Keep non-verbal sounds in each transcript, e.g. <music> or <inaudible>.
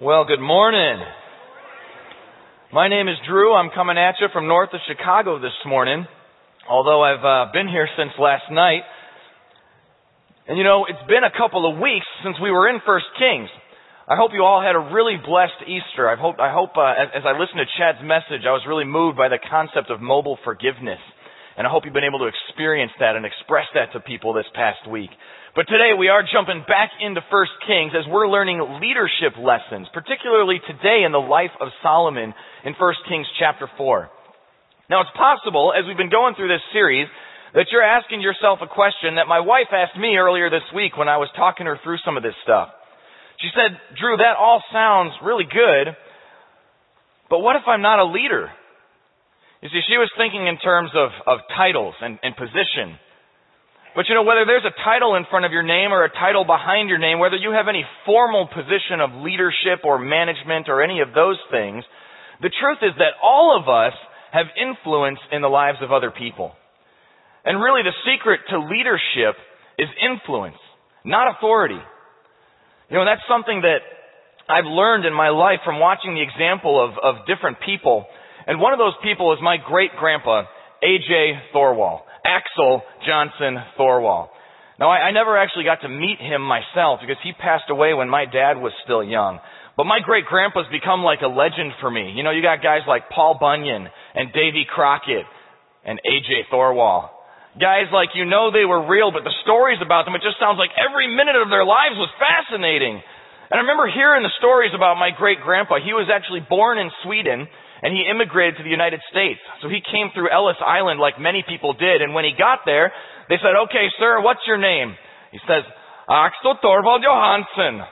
Well, good morning. My name is Drew. I'm coming at you from north of Chicago this morning, although I've uh, been here since last night. And you know, it's been a couple of weeks since we were in First Kings. I hope you all had a really blessed Easter. I hope, I hope uh, as, as I listened to Chad's message, I was really moved by the concept of mobile forgiveness. And I hope you've been able to experience that and express that to people this past week. But today we are jumping back into 1 Kings as we're learning leadership lessons, particularly today in the life of Solomon in 1 Kings chapter 4. Now it's possible, as we've been going through this series, that you're asking yourself a question that my wife asked me earlier this week when I was talking her through some of this stuff. She said, Drew, that all sounds really good, but what if I'm not a leader? You see, she was thinking in terms of, of titles and, and position. But you know, whether there's a title in front of your name or a title behind your name, whether you have any formal position of leadership or management or any of those things, the truth is that all of us have influence in the lives of other people. And really the secret to leadership is influence, not authority. You know, that's something that I've learned in my life from watching the example of, of different people. And one of those people is my great grandpa, A.J. Thorwall. Axel Johnson Thorwall. Now, I, I never actually got to meet him myself because he passed away when my dad was still young. But my great grandpa's become like a legend for me. You know, you got guys like Paul Bunyan and Davy Crockett and A.J. Thorwall. Guys like you know they were real, but the stories about them, it just sounds like every minute of their lives was fascinating. And I remember hearing the stories about my great grandpa. He was actually born in Sweden and he immigrated to the United States. So he came through Ellis Island like many people did, and when he got there, they said, okay, sir, what's your name? He says, Axel Thorvald Johansson.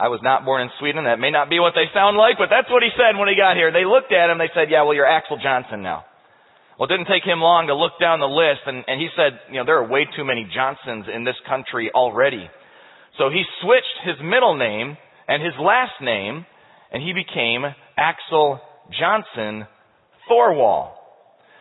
I was not born in Sweden. That may not be what they sound like, but that's what he said when he got here. They looked at him, they said, yeah, well, you're Axel Johnson now. Well, it didn't take him long to look down the list, and, and he said, you know, there are way too many Johnsons in this country already. So he switched his middle name and his last name, and he became Axel Johnson Thorwall.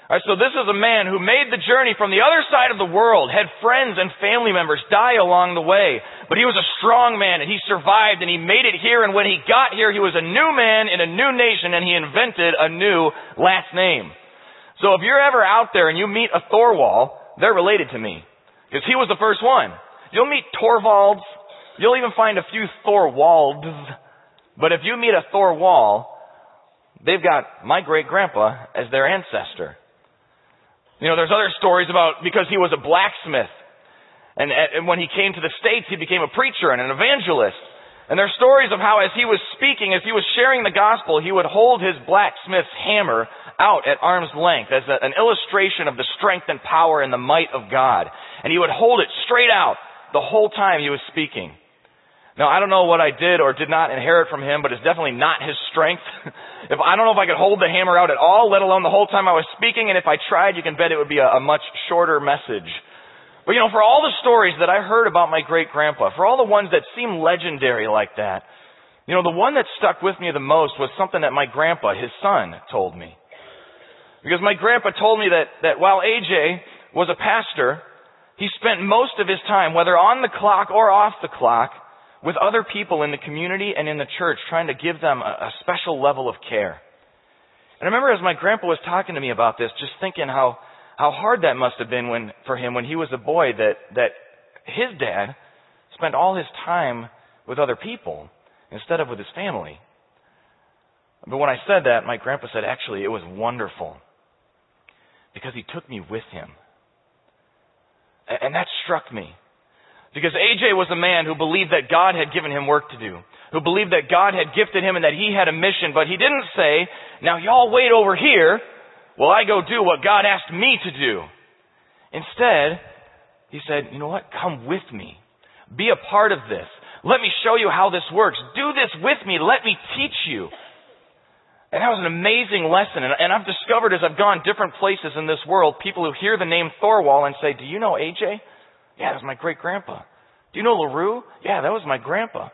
Right, so this is a man who made the journey from the other side of the world, had friends and family members die along the way, but he was a strong man and he survived and he made it here and when he got here he was a new man in a new nation and he invented a new last name. So if you're ever out there and you meet a Thorwall, they're related to me. Because he was the first one. You'll meet Torvalds, you'll even find a few Thorwalds, but if you meet a Thorwall, they've got my great grandpa as their ancestor. You know, there's other stories about because he was a blacksmith, and, and when he came to the States, he became a preacher and an evangelist. And there's stories of how as he was speaking, as he was sharing the gospel, he would hold his blacksmith's hammer out at arm's length as a, an illustration of the strength and power and the might of God. And he would hold it straight out the whole time he was speaking. Now, I don't know what I did or did not inherit from him, but it's definitely not his strength. <laughs> if I don't know if I could hold the hammer out at all, let alone the whole time I was speaking, and if I tried, you can bet it would be a, a much shorter message. But you know, for all the stories that I heard about my great grandpa, for all the ones that seem legendary like that, you know, the one that stuck with me the most was something that my grandpa, his son, told me. Because my grandpa told me that, that while AJ was a pastor, he spent most of his time, whether on the clock or off the clock, with other people in the community and in the church, trying to give them a, a special level of care. And I remember as my grandpa was talking to me about this, just thinking how, how hard that must have been when, for him when he was a boy that, that his dad spent all his time with other people instead of with his family. But when I said that, my grandpa said, actually, it was wonderful because he took me with him. And that struck me. Because AJ was a man who believed that God had given him work to do, who believed that God had gifted him and that he had a mission, but he didn't say, now y'all wait over here while I go do what God asked me to do. Instead, he said, you know what? Come with me. Be a part of this. Let me show you how this works. Do this with me. Let me teach you. And that was an amazing lesson. And, I've discovered as I've gone different places in this world, people who hear the name Thorwall and say, do you know AJ? Yeah, that was my great grandpa. Do you know LaRue? Yeah, that was my grandpa.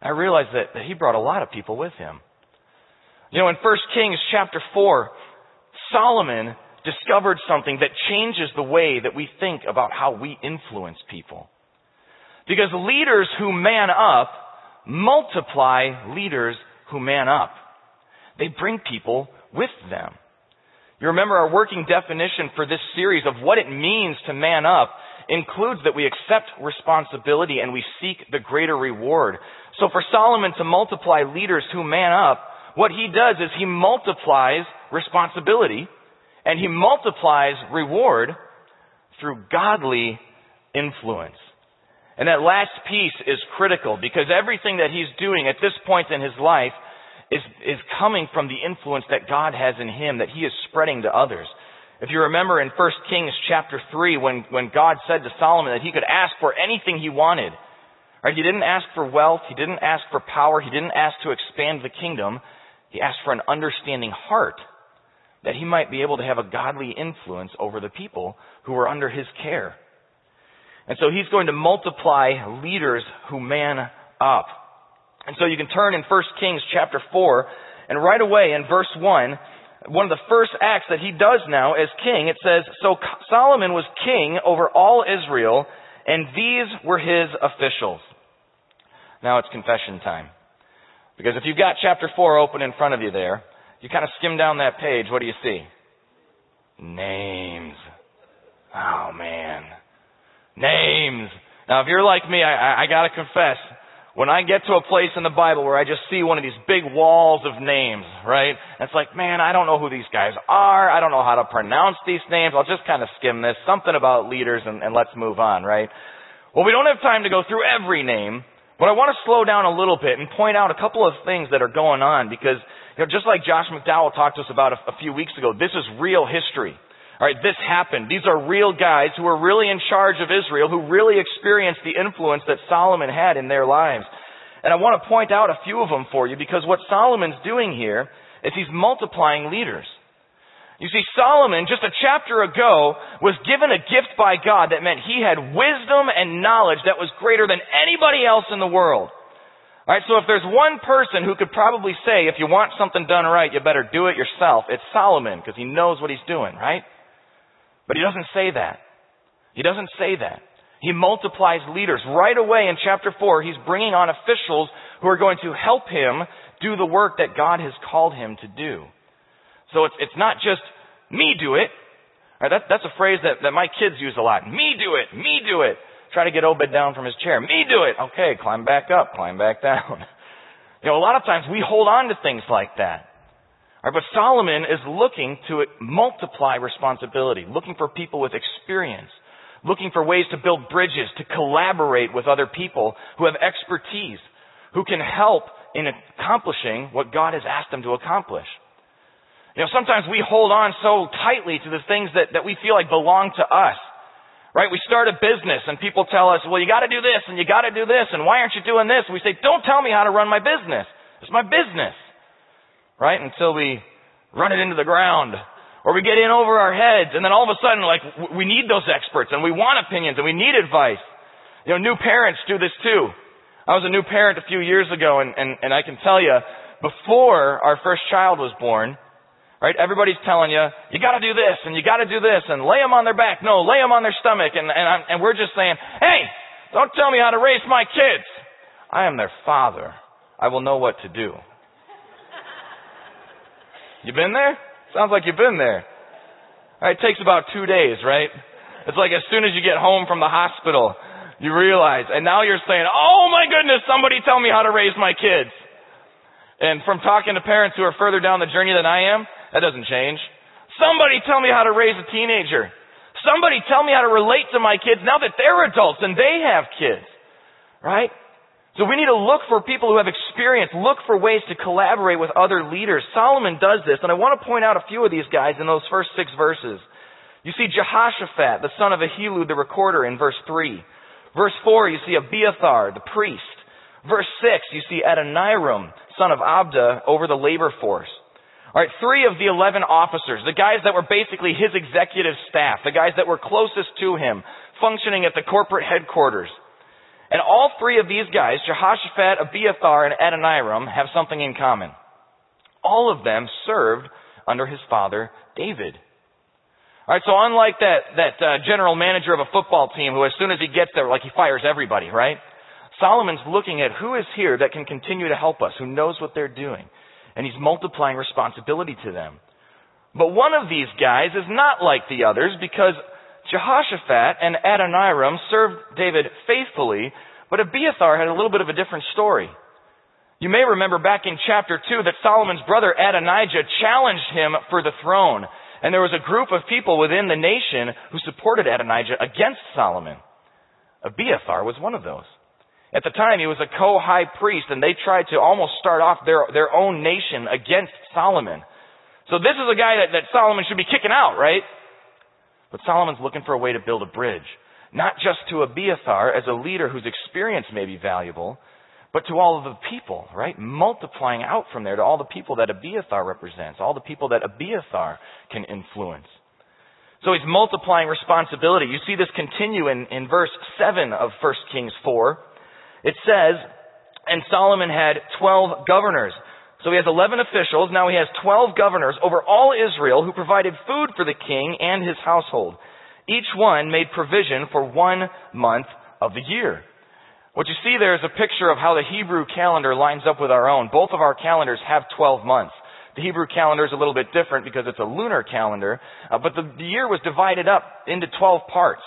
I realized that, that he brought a lot of people with him. You know, in 1 Kings chapter 4, Solomon discovered something that changes the way that we think about how we influence people. Because leaders who man up multiply leaders who man up. They bring people with them. You remember our working definition for this series of what it means to man up includes that we accept responsibility and we seek the greater reward. So for Solomon to multiply leaders who man up, what he does is he multiplies responsibility and he multiplies reward through godly influence. And that last piece is critical because everything that he's doing at this point in his life is, is coming from the influence that God has in him that he is spreading to others. If you remember in 1 Kings chapter 3 when, when God said to Solomon that he could ask for anything he wanted, right? He didn't ask for wealth, he didn't ask for power, he didn't ask to expand the kingdom. He asked for an understanding heart that he might be able to have a godly influence over the people who were under his care. And so he's going to multiply leaders who man up. And so you can turn in 1 Kings chapter 4, and right away in verse 1, one of the first acts that he does now as king, it says, So Solomon was king over all Israel, and these were his officials. Now it's confession time. Because if you've got chapter 4 open in front of you there, you kind of skim down that page, what do you see? Names. Oh man. Names. Now if you're like me, I, I, I gotta confess, when I get to a place in the Bible where I just see one of these big walls of names, right? It's like, man, I don't know who these guys are. I don't know how to pronounce these names. I'll just kind of skim this. Something about leaders and, and let's move on, right? Well, we don't have time to go through every name, but I want to slow down a little bit and point out a couple of things that are going on because, you know, just like Josh McDowell talked to us about a, a few weeks ago, this is real history. Alright, this happened. These are real guys who were really in charge of Israel, who really experienced the influence that Solomon had in their lives. And I want to point out a few of them for you because what Solomon's doing here is he's multiplying leaders. You see, Solomon, just a chapter ago, was given a gift by God that meant he had wisdom and knowledge that was greater than anybody else in the world. Alright, so if there's one person who could probably say, if you want something done right, you better do it yourself, it's Solomon, because he knows what he's doing, right? But he doesn't say that. He doesn't say that. He multiplies leaders. Right away in chapter 4, he's bringing on officials who are going to help him do the work that God has called him to do. So it's, it's not just me do it. Right, that, that's a phrase that, that my kids use a lot. Me do it. Me do it. Try to get Obed down from his chair. Me do it. Okay, climb back up. Climb back down. <laughs> You know, a lot of times we hold on to things like that. Right, but Solomon is looking to multiply responsibility, looking for people with experience, looking for ways to build bridges, to collaborate with other people who have expertise, who can help in accomplishing what God has asked them to accomplish. You know, sometimes we hold on so tightly to the things that, that we feel like belong to us. Right? We start a business and people tell us, well, you gotta do this and you gotta do this and why aren't you doing this? And we say, don't tell me how to run my business. It's my business right? Until we run it into the ground. Or we get in over our heads and then all of a sudden like we need those experts and we want opinions and we need advice. You know, new parents do this too. I was a new parent a few years ago and, and, and I can tell you, before our first child was born, right, everybody's telling you, you gotta do this and you gotta do this and lay them on their back. No, lay them on their stomach and, and, I'm, and we're just saying, hey, don't tell me how to raise my kids. I am their father. I will know what to do. You been there? Sounds like you've been there. Right, it takes about two days, right? It's like as soon as you get home from the hospital, you realize, and now you're saying, oh my goodness, somebody tell me how to raise my kids. And from talking to parents who are further down the journey than I am, that doesn't change. Somebody tell me how to raise a teenager. Somebody tell me how to relate to my kids now that they're adults and they have kids. Right? So we need to look for people who have experience, look for ways to collaborate with other leaders. Solomon does this, and I want to point out a few of these guys in those first six verses. You see Jehoshaphat, the son of Ahilud, the recorder, in verse 3. Verse 4, you see Abiathar, the priest. Verse 6, you see Adoniram, son of Abda, over the labor force. Alright, three of the eleven officers, the guys that were basically his executive staff, the guys that were closest to him, functioning at the corporate headquarters. And all three of these guys, Jehoshaphat, Abiathar, and Adoniram, have something in common. All of them served under his father, David. Alright, so unlike that, that uh, general manager of a football team who as soon as he gets there, like he fires everybody, right? Solomon's looking at who is here that can continue to help us, who knows what they're doing. And he's multiplying responsibility to them. But one of these guys is not like the others because Jehoshaphat and Adoniram served David faithfully, but Abiathar had a little bit of a different story. You may remember back in chapter 2 that Solomon's brother Adonijah challenged him for the throne. And there was a group of people within the nation who supported Adonijah against Solomon. Abiathar was one of those. At the time, he was a co-high priest, and they tried to almost start off their, their own nation against Solomon. So this is a guy that, that Solomon should be kicking out, right? But Solomon's looking for a way to build a bridge. Not just to Abiathar as a leader whose experience may be valuable, but to all of the people, right? Multiplying out from there to all the people that Abiathar represents, all the people that Abiathar can influence. So he's multiplying responsibility. You see this continue in, in verse 7 of 1 Kings 4. It says, And Solomon had 12 governors. So he has 11 officials. Now he has 12 governors over all Israel who provided food for the king and his household. Each one made provision for one month of the year. What you see there is a picture of how the Hebrew calendar lines up with our own. Both of our calendars have 12 months. The Hebrew calendar is a little bit different because it's a lunar calendar, uh, but the, the year was divided up into 12 parts.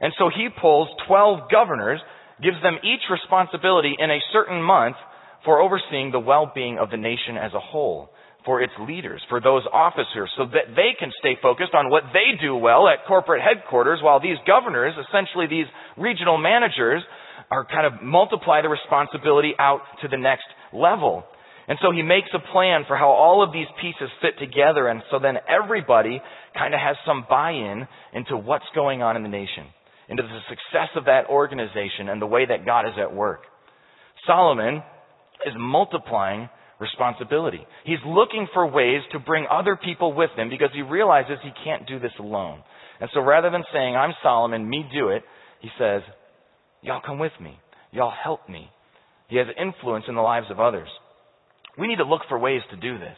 And so he pulls 12 governors, gives them each responsibility in a certain month for overseeing the well-being of the nation as a whole, for its leaders, for those officers, so that they can stay focused on what they do well at corporate headquarters, while these governors, essentially these regional managers, are kind of multiply the responsibility out to the next level. And so he makes a plan for how all of these pieces fit together, and so then everybody kind of has some buy-in into what's going on in the nation, into the success of that organization and the way that God is at work. Solomon is multiplying responsibility. He's looking for ways to bring other people with him because he realizes he can't do this alone. And so rather than saying, I'm Solomon, me do it, he says, Y'all come with me. Y'all help me. He has influence in the lives of others. We need to look for ways to do this.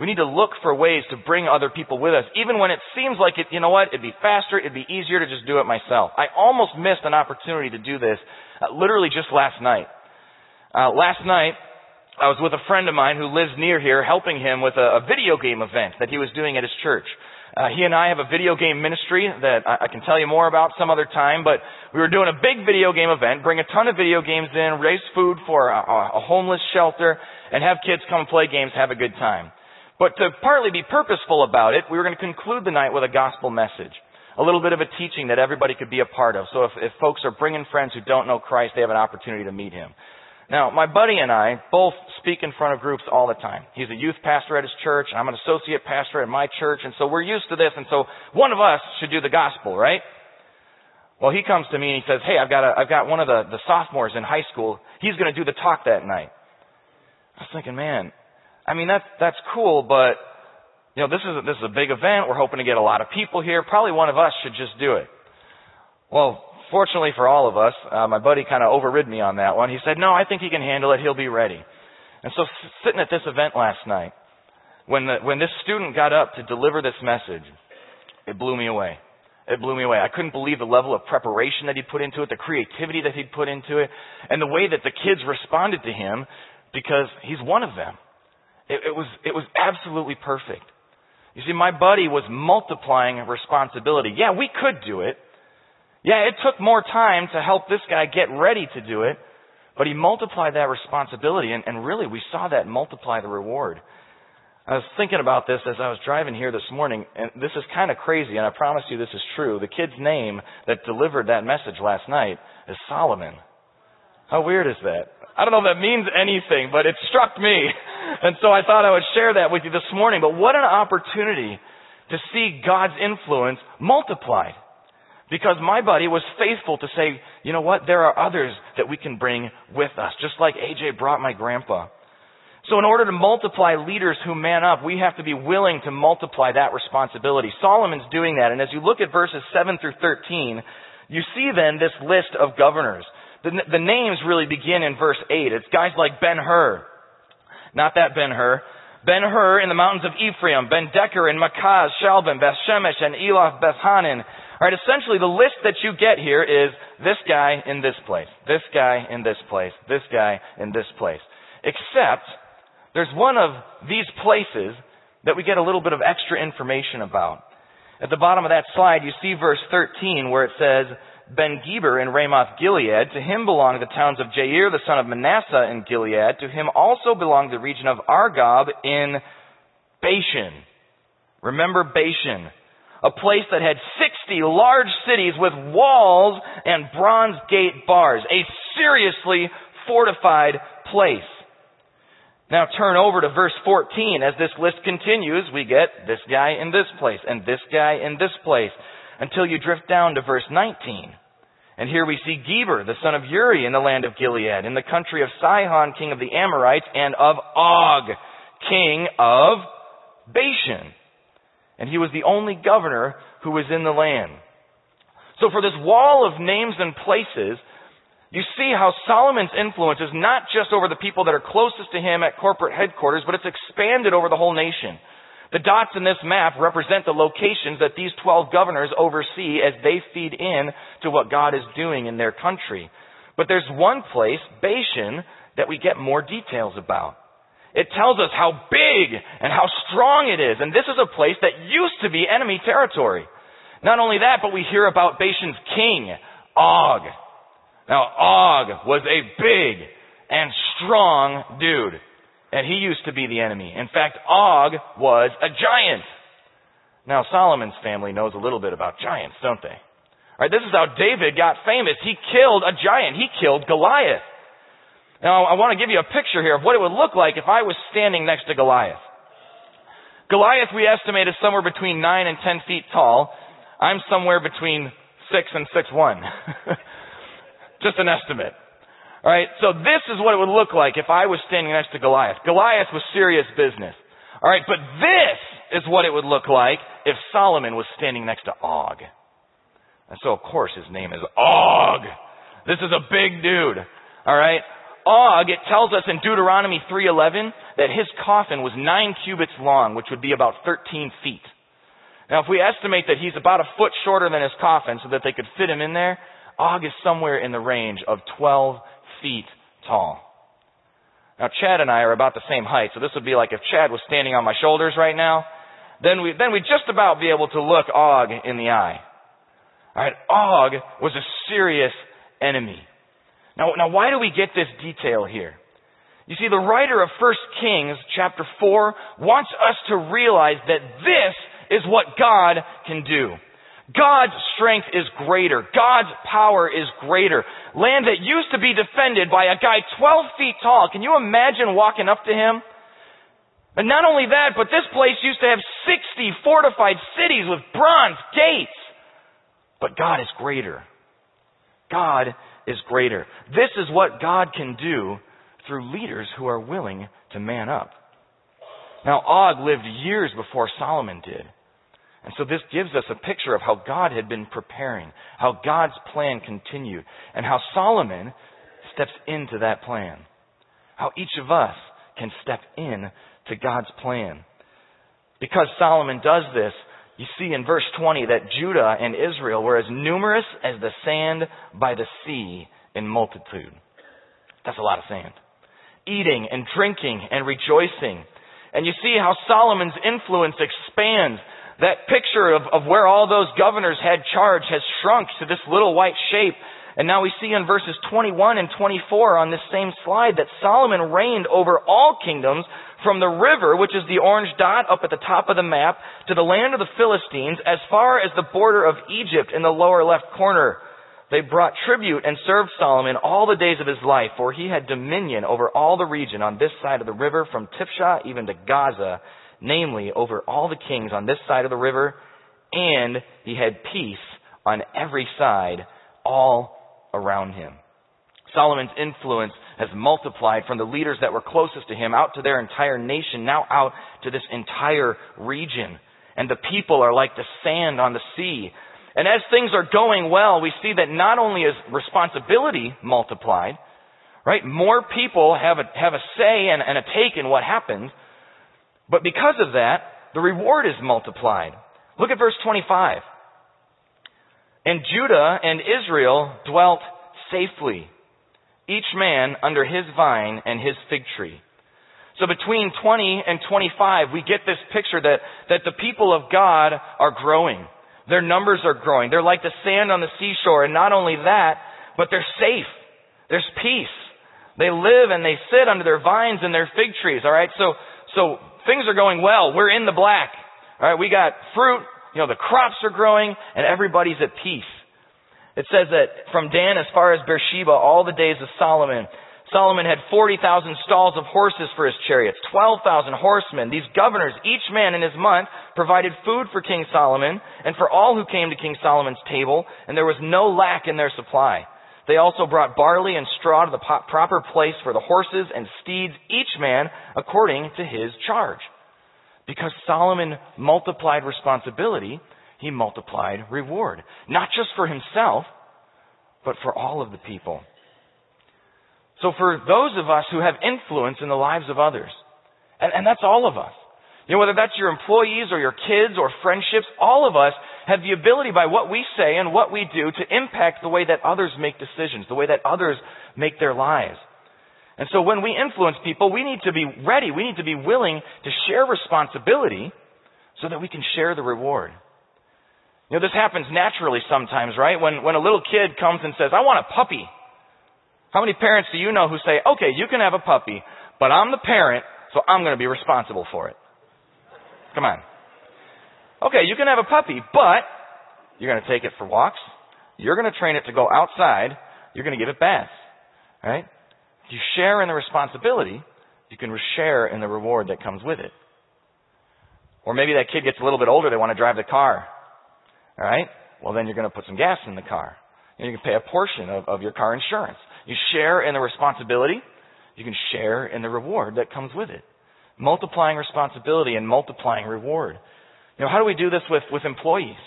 We need to look for ways to bring other people with us, even when it seems like it, you know what, it'd be faster, it'd be easier to just do it myself. I almost missed an opportunity to do this, uh, literally just last night. Uh, last night, I was with a friend of mine who lives near here, helping him with a, a video game event that he was doing at his church. Uh, he and I have a video game ministry that I, I can tell you more about some other time, but we were doing a big video game event, bring a ton of video games in, raise food for a, a homeless shelter, and have kids come play games, have a good time. But to partly be purposeful about it, we were going to conclude the night with a gospel message. A little bit of a teaching that everybody could be a part of. So if, if folks are bringing friends who don't know Christ, they have an opportunity to meet Him. Now, my buddy and I both speak in front of groups all the time. He's a youth pastor at his church, and I'm an associate pastor at my church, and so we're used to this, and so one of us should do the gospel, right? Well, he comes to me and he says, hey, I've got, a, I've got one of the, the sophomores in high school. He's going to do the talk that night. I was thinking, man, I mean, that's, that's cool, but, you know, this is, a, this is a big event. We're hoping to get a lot of people here. Probably one of us should just do it. Well, fortunately for all of us, uh, my buddy kind of overrid me on that one. He said, no, I think he can handle it. He'll be ready. And so sitting at this event last night, when, the, when this student got up to deliver this message, it blew me away. It blew me away. I couldn't believe the level of preparation that he put into it, the creativity that he'd put into it, and the way that the kids responded to him because he's one of them. It, it was, it was absolutely perfect. You see, my buddy was multiplying responsibility. Yeah, we could do it. Yeah, it took more time to help this guy get ready to do it, but he multiplied that responsibility, and, and really we saw that multiply the reward. I was thinking about this as I was driving here this morning, and this is kind of crazy, and I promise you this is true. The kid's name that delivered that message last night is Solomon. How weird is that? I don't know if that means anything, but it struck me. <laughs> And so I thought I would share that with you this morning. But what an opportunity to see God's influence multiplied. Because my buddy was faithful to say, you know what, there are others that we can bring with us, just like AJ brought my grandpa. So in order to multiply leaders who man up, we have to be willing to multiply that responsibility. Solomon's doing that, and as you look at verses 7 through 13, you see then this list of governors. The, the names really begin in verse 8. It's guys like Ben-Hur. Not that Ben-Hur. Ben-Hur in the mountains of Ephraim, Ben-Deker in Makaz, Shaalbim, Beth-Shemesh, and Elon Beth-Hanan, Alright, essentially the list that you get here is this guy in this place, this guy in this place, this guy in this place. Except, there's one of these places that we get a little bit of extra information about. At the bottom of that slide, you see verse 13 where it says, Ben Geber in Ramoth Gilead. To him belonged the towns of Jair, the son of Manasseh in Gilead. To him also belonged the region of Argob in Bashan. Remember Bashan a place that had 60 large cities with walls and bronze gate bars, a seriously fortified place. Now turn over to verse 14. As this list continues, we get this guy in this place and this guy in this place until you drift down to verse 19. And here we see Geber, the son of Uri, in the land of Gilead, in the country of Sihon, king of the Amorites, and of Og, king of Bashan and he was the only governor who was in the land. So for this wall of names and places, you see how Solomon's influence is not just over the people that are closest to him at corporate headquarters, but it's expanded over the whole nation. The dots in this map represent the locations that these 12 governors oversee as they feed in to what God is doing in their country. But there's one place, Bashan, that we get more details about. It tells us how big and how strong it is. And this is a place that used to be enemy territory. Not only that, but we hear about Bashan's king, Og. Now, Og was a big and strong dude. And he used to be the enemy. In fact, Og was a giant. Now, Solomon's family knows a little bit about giants, don't they? All right, this is how David got famous. He killed a giant. He killed Goliath. Now, I want to give you a picture here of what it would look like if I was standing next to Goliath. Goliath, we estimate, is somewhere between 9 and 10 feet tall. I'm somewhere between 6 and 6 1. <laughs> Just an estimate. Alright, so this is what it would look like if I was standing next to Goliath. Goliath was serious business. Alright, but this is what it would look like if Solomon was standing next to Og. And so, of course, his name is Og. This is a big dude. Alright? Og, it tells us in Deuteronomy 3.11 that his coffin was nine cubits long, which would be about 13 feet. Now, if we estimate that he's about a foot shorter than his coffin so that they could fit him in there, Og is somewhere in the range of 12 feet tall. Now, Chad and I are about the same height, so this would be like if Chad was standing on my shoulders right now, then we then we'd just about be able to look Og in the eye. All right, Og was a serious enemy. Now, now why do we get this detail here? You see, the writer of 1 Kings chapter 4 wants us to realize that this is what God can do. God's strength is greater. God's power is greater. Land that used to be defended by a guy 12 feet tall. Can you imagine walking up to him? And not only that, but this place used to have 60 fortified cities with bronze gates. But God is greater. God is greater. This is what God can do through leaders who are willing to man up. Now, Og lived years before Solomon did. And so this gives us a picture of how God had been preparing, how God's plan continued, and how Solomon steps into that plan. How each of us can step in to God's plan. Because Solomon does this, you see in verse 20 that Judah and Israel were as numerous as the sand by the sea in multitude. That's a lot of sand. Eating and drinking and rejoicing. And you see how Solomon's influence expands. That picture of, of where all those governors had charge has shrunk to this little white shape. And now we see in verses 21 and 24 on this same slide that Solomon reigned over all kingdoms from the river, which is the orange dot up at the top of the map, to the land of the Philistines, as far as the border of Egypt in the lower left corner. They brought tribute and served Solomon all the days of his life, for he had dominion over all the region on this side of the river from Tiphsah even to Gaza, namely over all the kings on this side of the river, and he had peace on every side all around him. Solomon's influence has multiplied from the leaders that were closest to him out to their entire nation, now out to this entire region. And the people are like the sand on the sea. And as things are going well, we see that not only is responsibility multiplied, right? More people have a, have a say and, and a take in what happens, but because of that, the reward is multiplied. Look at verse 25. And Judah and Israel dwelt safely, each man under his vine and his fig tree. So between 20 and 25, we get this picture that, that the people of God are growing. Their numbers are growing. They're like the sand on the seashore. And not only that, but they're safe. There's peace. They live and they sit under their vines and their fig trees. All right. So, so things are going well. We're in the black. All right. We got fruit. You know, the crops are growing and everybody's at peace. It says that from Dan as far as Beersheba, all the days of Solomon, Solomon had 40,000 stalls of horses for his chariots, 12,000 horsemen. These governors, each man in his month, provided food for King Solomon and for all who came to King Solomon's table, and there was no lack in their supply. They also brought barley and straw to the proper place for the horses and steeds, each man according to his charge. Because Solomon multiplied responsibility, he multiplied reward. Not just for himself, but for all of the people. So for those of us who have influence in the lives of others, and, and that's all of us, you know, whether that's your employees or your kids or friendships, all of us have the ability by what we say and what we do to impact the way that others make decisions, the way that others make their lives. And so when we influence people, we need to be ready. We need to be willing to share responsibility so that we can share the reward. You know, this happens naturally sometimes, right? When, when a little kid comes and says, I want a puppy. How many parents do you know who say, okay, you can have a puppy, but I'm the parent, so I'm going to be responsible for it? Come on. Okay, you can have a puppy, but you're going to take it for walks. You're going to train it to go outside. You're going to give it baths. Right? You share in the responsibility, you can share in the reward that comes with it. Or maybe that kid gets a little bit older, they want to drive the car. All right? Well, then you're going to put some gas in the car. And you can pay a portion of, of your car insurance. You share in the responsibility, you can share in the reward that comes with it. Multiplying responsibility and multiplying reward. You know, how do we do this with, with employees?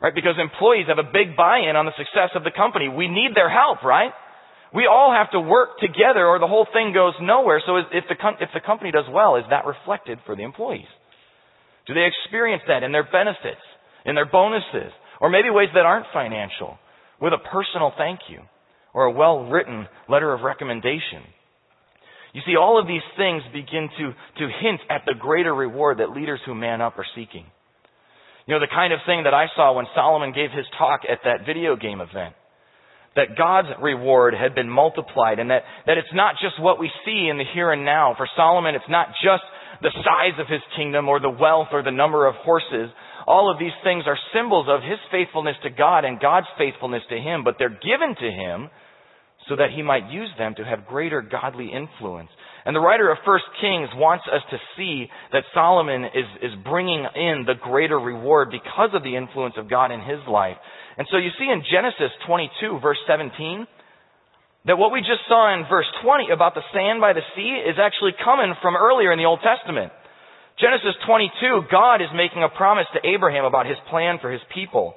Right? Because employees have a big buy-in on the success of the company. We need their help, right? We all have to work together or the whole thing goes nowhere. So if the, if the company does well, is that reflected for the employees? Do they experience that in their benefits, in their bonuses, or maybe ways that aren't financial, with a personal thank you? or a well written letter of recommendation. You see, all of these things begin to, to hint at the greater reward that leaders who man up are seeking. You know, the kind of thing that I saw when Solomon gave his talk at that video game event. That God's reward had been multiplied and that, that it's not just what we see in the here and now. For Solomon, it's not just the size of his kingdom or the wealth or the number of horses. All of these things are symbols of his faithfulness to God and God's faithfulness to him, but they're given to him so that he might use them to have greater godly influence. And the writer of First Kings wants us to see that Solomon is, is bringing in the greater reward because of the influence of God in his life. And so you see in Genesis 22 verse 17, that what we just saw in verse 20 about the sand by the sea is actually coming from earlier in the Old Testament. Genesis 22, God is making a promise to Abraham about his plan for his people.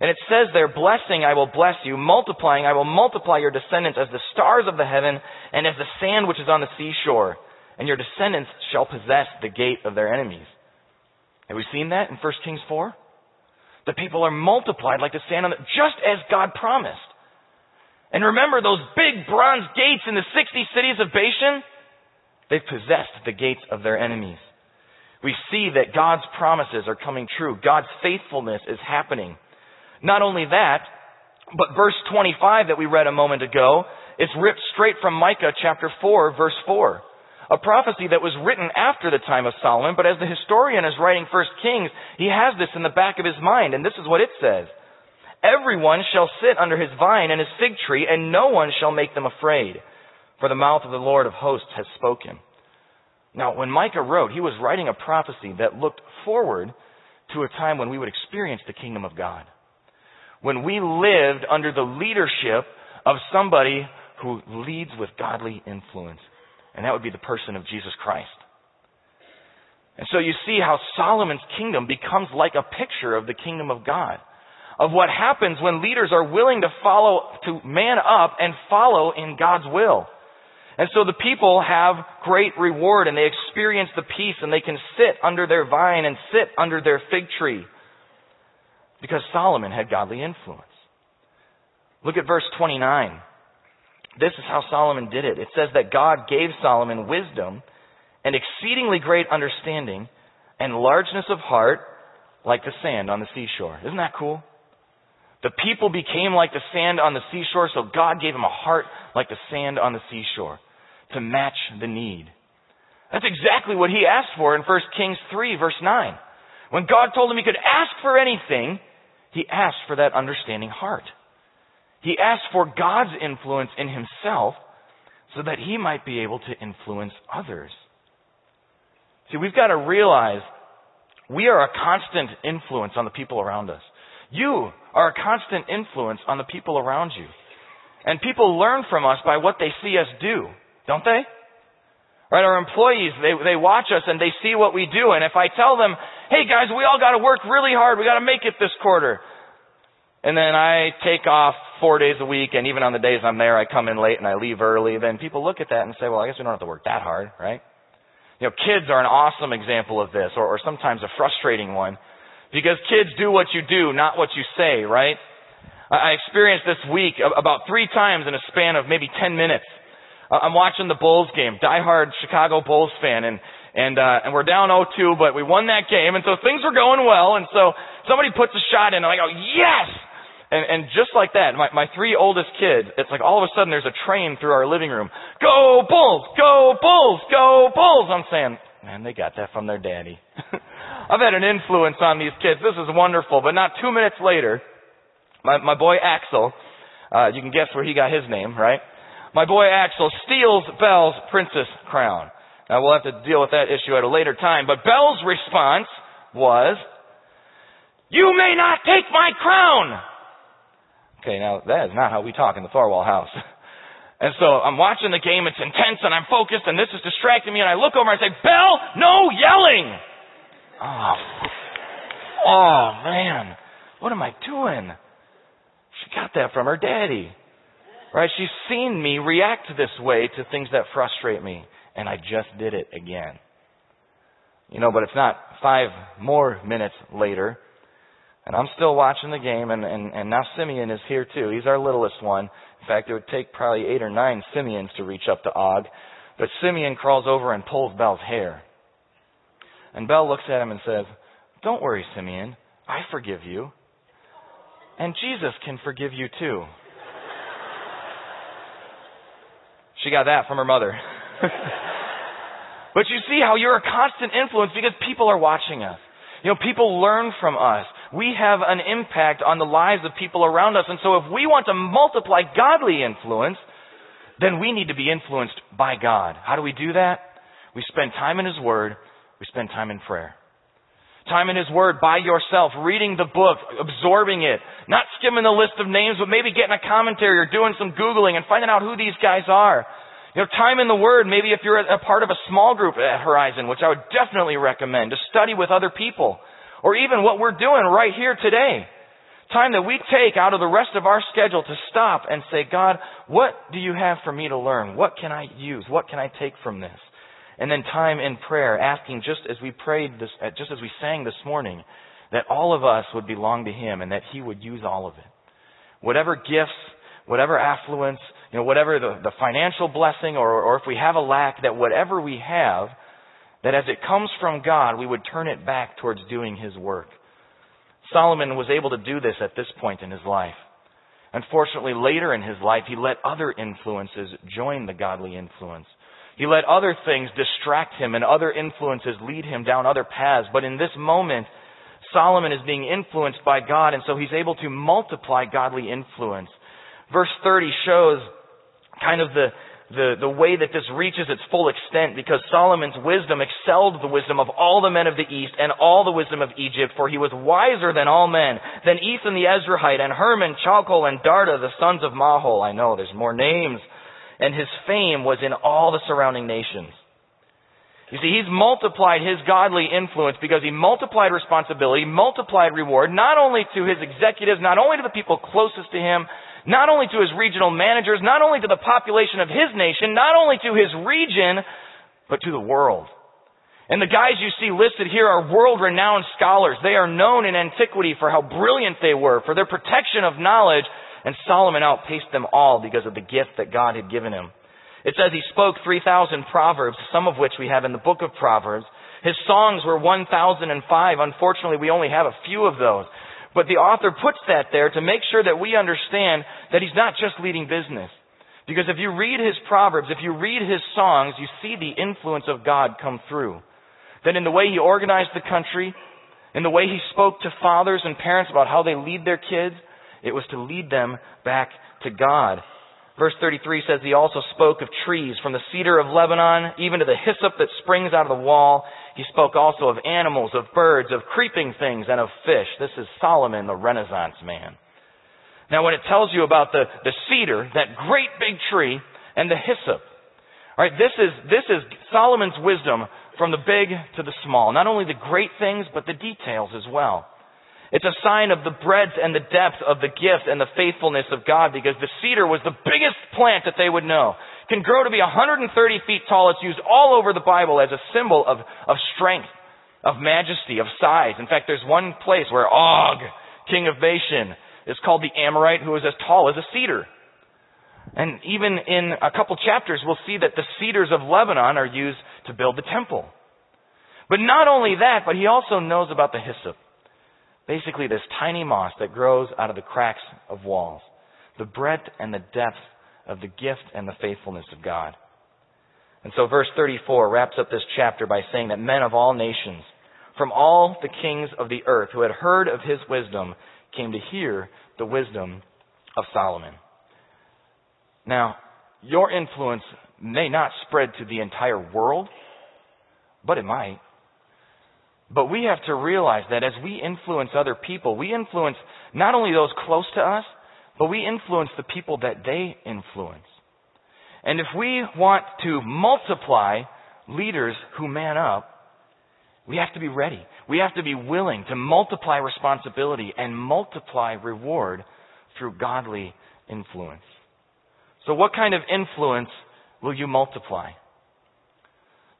And it says there, blessing I will bless you, multiplying I will multiply your descendants as the stars of the heaven and as the sand which is on the seashore. And your descendants shall possess the gate of their enemies. Have we seen that in 1 Kings 4? The people are multiplied like the sand on the, just as God promised. And remember those big bronze gates in the 60 cities of Bashan? They've possessed the gates of their enemies. We see that God's promises are coming true. God's faithfulness is happening. Not only that, but verse 25 that we read a moment ago, it's ripped straight from Micah chapter 4 verse 4. A prophecy that was written after the time of Solomon, but as the historian is writing First Kings, he has this in the back of his mind, and this is what it says. Everyone shall sit under his vine and his fig tree, and no one shall make them afraid, for the mouth of the Lord of hosts has spoken. Now, when Micah wrote, he was writing a prophecy that looked forward to a time when we would experience the kingdom of God when we lived under the leadership of somebody who leads with godly influence. And that would be the person of Jesus Christ. And so you see how Solomon's kingdom becomes like a picture of the kingdom of God. Of what happens when leaders are willing to follow, to man up and follow in God's will. And so the people have great reward and they experience the peace and they can sit under their vine and sit under their fig tree. Because Solomon had godly influence. Look at verse 29. This is how Solomon did it. It says that God gave Solomon wisdom and exceedingly great understanding and largeness of heart like the sand on the seashore. Isn't that cool? The people became like the sand on the seashore, so God gave him a heart like the sand on the seashore to match the need. That's exactly what he asked for in 1 Kings 3 verse 9. When God told him he could ask for anything, he asked for that understanding heart. He asked for God's influence in himself so that he might be able to influence others. See, we've got to realize we are a constant influence on the people around us. You are a constant influence on the people around you. And people learn from us by what they see us do, don't they? Right? Our employees, they, they watch us and they see what we do. And if I tell them, hey guys, we all gotta work really hard, we gotta make it this quarter. And then I take off four days a week, and even on the days I'm there, I come in late and I leave early. Then people look at that and say, well, I guess we don't have to work that hard, right? You know, kids are an awesome example of this, or, or sometimes a frustrating one. Because kids do what you do, not what you say, right? I experienced this week about three times in a span of maybe 10 minutes. I'm watching the Bulls game, diehard Chicago Bulls fan, and and uh, and we're down 0-2, but we won that game, and so things were going well, and so somebody puts a shot in, and I go, yes, and, and just like that, my, my three oldest kids, it's like all of a sudden there's a train through our living room. Go Bulls! Go Bulls! Go Bulls! I'm saying, man, they got that from their daddy. <laughs> I've had an influence on these kids. This is wonderful. But not two minutes later, my, my boy Axel, uh, you can guess where he got his name, right? My boy Axel steals Belle's princess crown. Now we'll have to deal with that issue at a later time. But Belle's response was, you may not take my crown! Okay, now that is not how we talk in the Thorwall house. <laughs> And so I'm watching the game, it's intense and I'm focused and this is distracting me and I look over and I say, Belle, no yelling! Oh, oh man, what am I doing? She got that from her daddy. Right? She's seen me react this way to things that frustrate me and I just did it again. You know, but it's not five more minutes later and I'm still watching the game, and, and, and now Simeon is here too. He's our littlest one. In fact, it would take probably eight or nine Simeons to reach up to Og. But Simeon crawls over and pulls Belle's hair. And Belle looks at him and says, Don't worry, Simeon. I forgive you. And Jesus can forgive you too. She got that from her mother. <laughs> but you see how you're a constant influence because people are watching us. You know, people learn from us. We have an impact on the lives of people around us. And so if we want to multiply godly influence, then we need to be influenced by God. How do we do that? We spend time in His Word. We spend time in prayer. Time in His Word by yourself, reading the book, absorbing it, not skimming the list of names, but maybe getting a commentary or doing some Googling and finding out who these guys are. You know, time in the Word, maybe if you're a part of a small group at Horizon, which I would definitely recommend, to study with other people. Or even what we're doing right here today. Time that we take out of the rest of our schedule to stop and say, God, what do you have for me to learn? What can I use? What can I take from this? And then time in prayer, asking just as we prayed this, uh, just as we sang this morning, that all of us would belong to Him and that He would use all of it. Whatever gifts, whatever affluence, you know, whatever the, the financial blessing or, or if we have a lack, that whatever we have, that as it comes from God, we would turn it back towards doing His work. Solomon was able to do this at this point in his life. Unfortunately, later in his life, he let other influences join the godly influence. He let other things distract him and other influences lead him down other paths. But in this moment, Solomon is being influenced by God, and so he's able to multiply godly influence. Verse 30 shows kind of the, the, the way that this reaches its full extent because Solomon's wisdom excelled the wisdom of all the men of the East and all the wisdom of Egypt, for he was wiser than all men, than Ethan the Ezrahite and Heman, Chalcol, and Darda, the sons of Mahol. I know there's more names. And his fame was in all the surrounding nations. You see, he's multiplied his godly influence because he multiplied responsibility, multiplied reward, not only to his executives, not only to the people closest to him, not only to his regional managers, not only to the population of his nation, not only to his region, but to the world. And the guys you see listed here are world-renowned scholars. They are known in antiquity for how brilliant they were, for their protection of knowledge, and Solomon outpaced them all because of the gift that God had given him. It says he spoke 3,000 proverbs, some of which we have in the book of Proverbs. His songs were 1,005. Unfortunately, we only have a few of those. But the author puts that there to make sure that we understand that he's not just leading business. Because if you read his proverbs, if you read his songs, you see the influence of God come through. That in the way he organized the country, in the way he spoke to fathers and parents about how they lead their kids, it was to lead them back to God. Verse 33 says he also spoke of trees, from the cedar of Lebanon, even to the hyssop that springs out of the wall. He spoke also of animals, of birds, of creeping things, and of fish. This is Solomon, the Renaissance man. Now when it tells you about the, the cedar, that great big tree, and the hyssop, alright, this is, this is Solomon's wisdom from the big to the small. Not only the great things, but the details as well. It's a sign of the breadth and the depth of the gift and the faithfulness of God because the cedar was the biggest plant that they would know. Can grow to be 130 feet tall. It's used all over the Bible as a symbol of, of strength, of majesty, of size. In fact, there's one place where Og, king of Bashan, is called the Amorite who is as tall as a cedar. And even in a couple chapters, we'll see that the cedars of Lebanon are used to build the temple. But not only that, but he also knows about the hyssop. Basically, this tiny moss that grows out of the cracks of walls. The breadth and the depth of the gift and the faithfulness of God. And so verse 34 wraps up this chapter by saying that men of all nations, from all the kings of the earth who had heard of his wisdom, came to hear the wisdom of Solomon. Now, your influence may not spread to the entire world, but it might. But we have to realize that as we influence other people, we influence not only those close to us, but we influence the people that they influence. And if we want to multiply leaders who man up, we have to be ready. We have to be willing to multiply responsibility and multiply reward through godly influence. So what kind of influence will you multiply?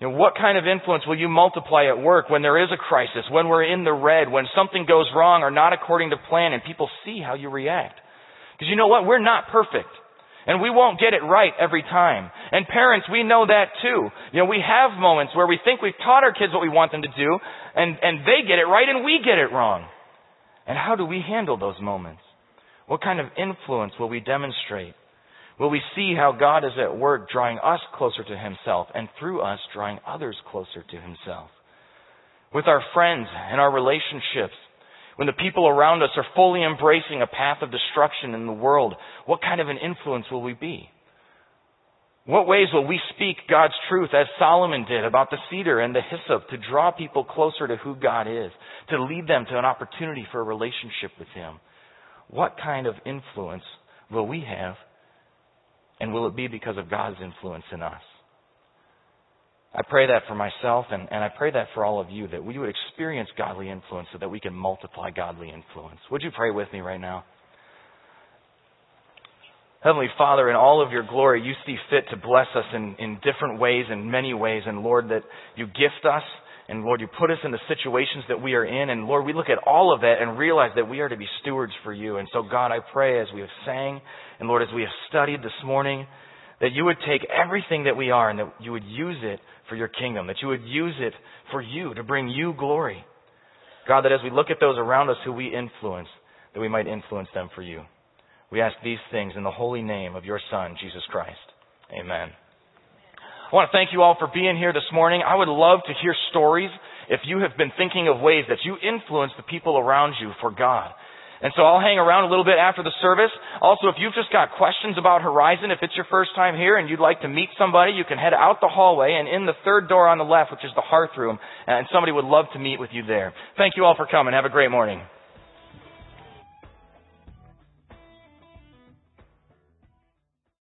You know, what kind of influence will you multiply at work when there is a crisis, when we're in the red, when something goes wrong or not according to plan and people see how you react? Because you know what? We're not perfect. And we won't get it right every time. And parents, we know that too. You know, we have moments where we think we've taught our kids what we want them to do, and, and they get it right and we get it wrong. And how do we handle those moments? What kind of influence will we demonstrate? Will we see how God is at work drawing us closer to Himself and through us drawing others closer to Himself. With our friends and our relationships, when the people around us are fully embracing a path of destruction in the world, what kind of an influence will we be? What ways will we speak God's truth as Solomon did about the cedar and the hyssop to draw people closer to who God is, to lead them to an opportunity for a relationship with Him? What kind of influence will we have and will it be because of God's influence in us? I pray that for myself and, and I pray that for all of you that we would experience godly influence so that we can multiply godly influence. Would you pray with me right now? Heavenly Father, in all of your glory, you see fit to bless us in, in different ways, in many ways. And Lord, that you gift us and Lord, you put us in the situations that we are in. And Lord, we look at all of that and realize that we are to be stewards for you. And so God, I pray as we have sang and Lord, as we have studied this morning, that you would take everything that we are and that you would use it for your kingdom, that you would use it for you to bring you glory. God, that as we look at those around us who we influence, that we might influence them for you. We ask these things in the holy name of your Son, Jesus Christ. Amen. I want to thank you all for being here this morning. I would love to hear stories if you have been thinking of ways that you influence the people around you for God. And so I'll hang around a little bit after the service. Also, if you've just got questions about Horizon, if it's your first time here and you'd like to meet somebody, you can head out the hallway and in the third door on the left, which is the hearth room, and somebody would love to meet with you there. Thank you all for coming. Have a great morning.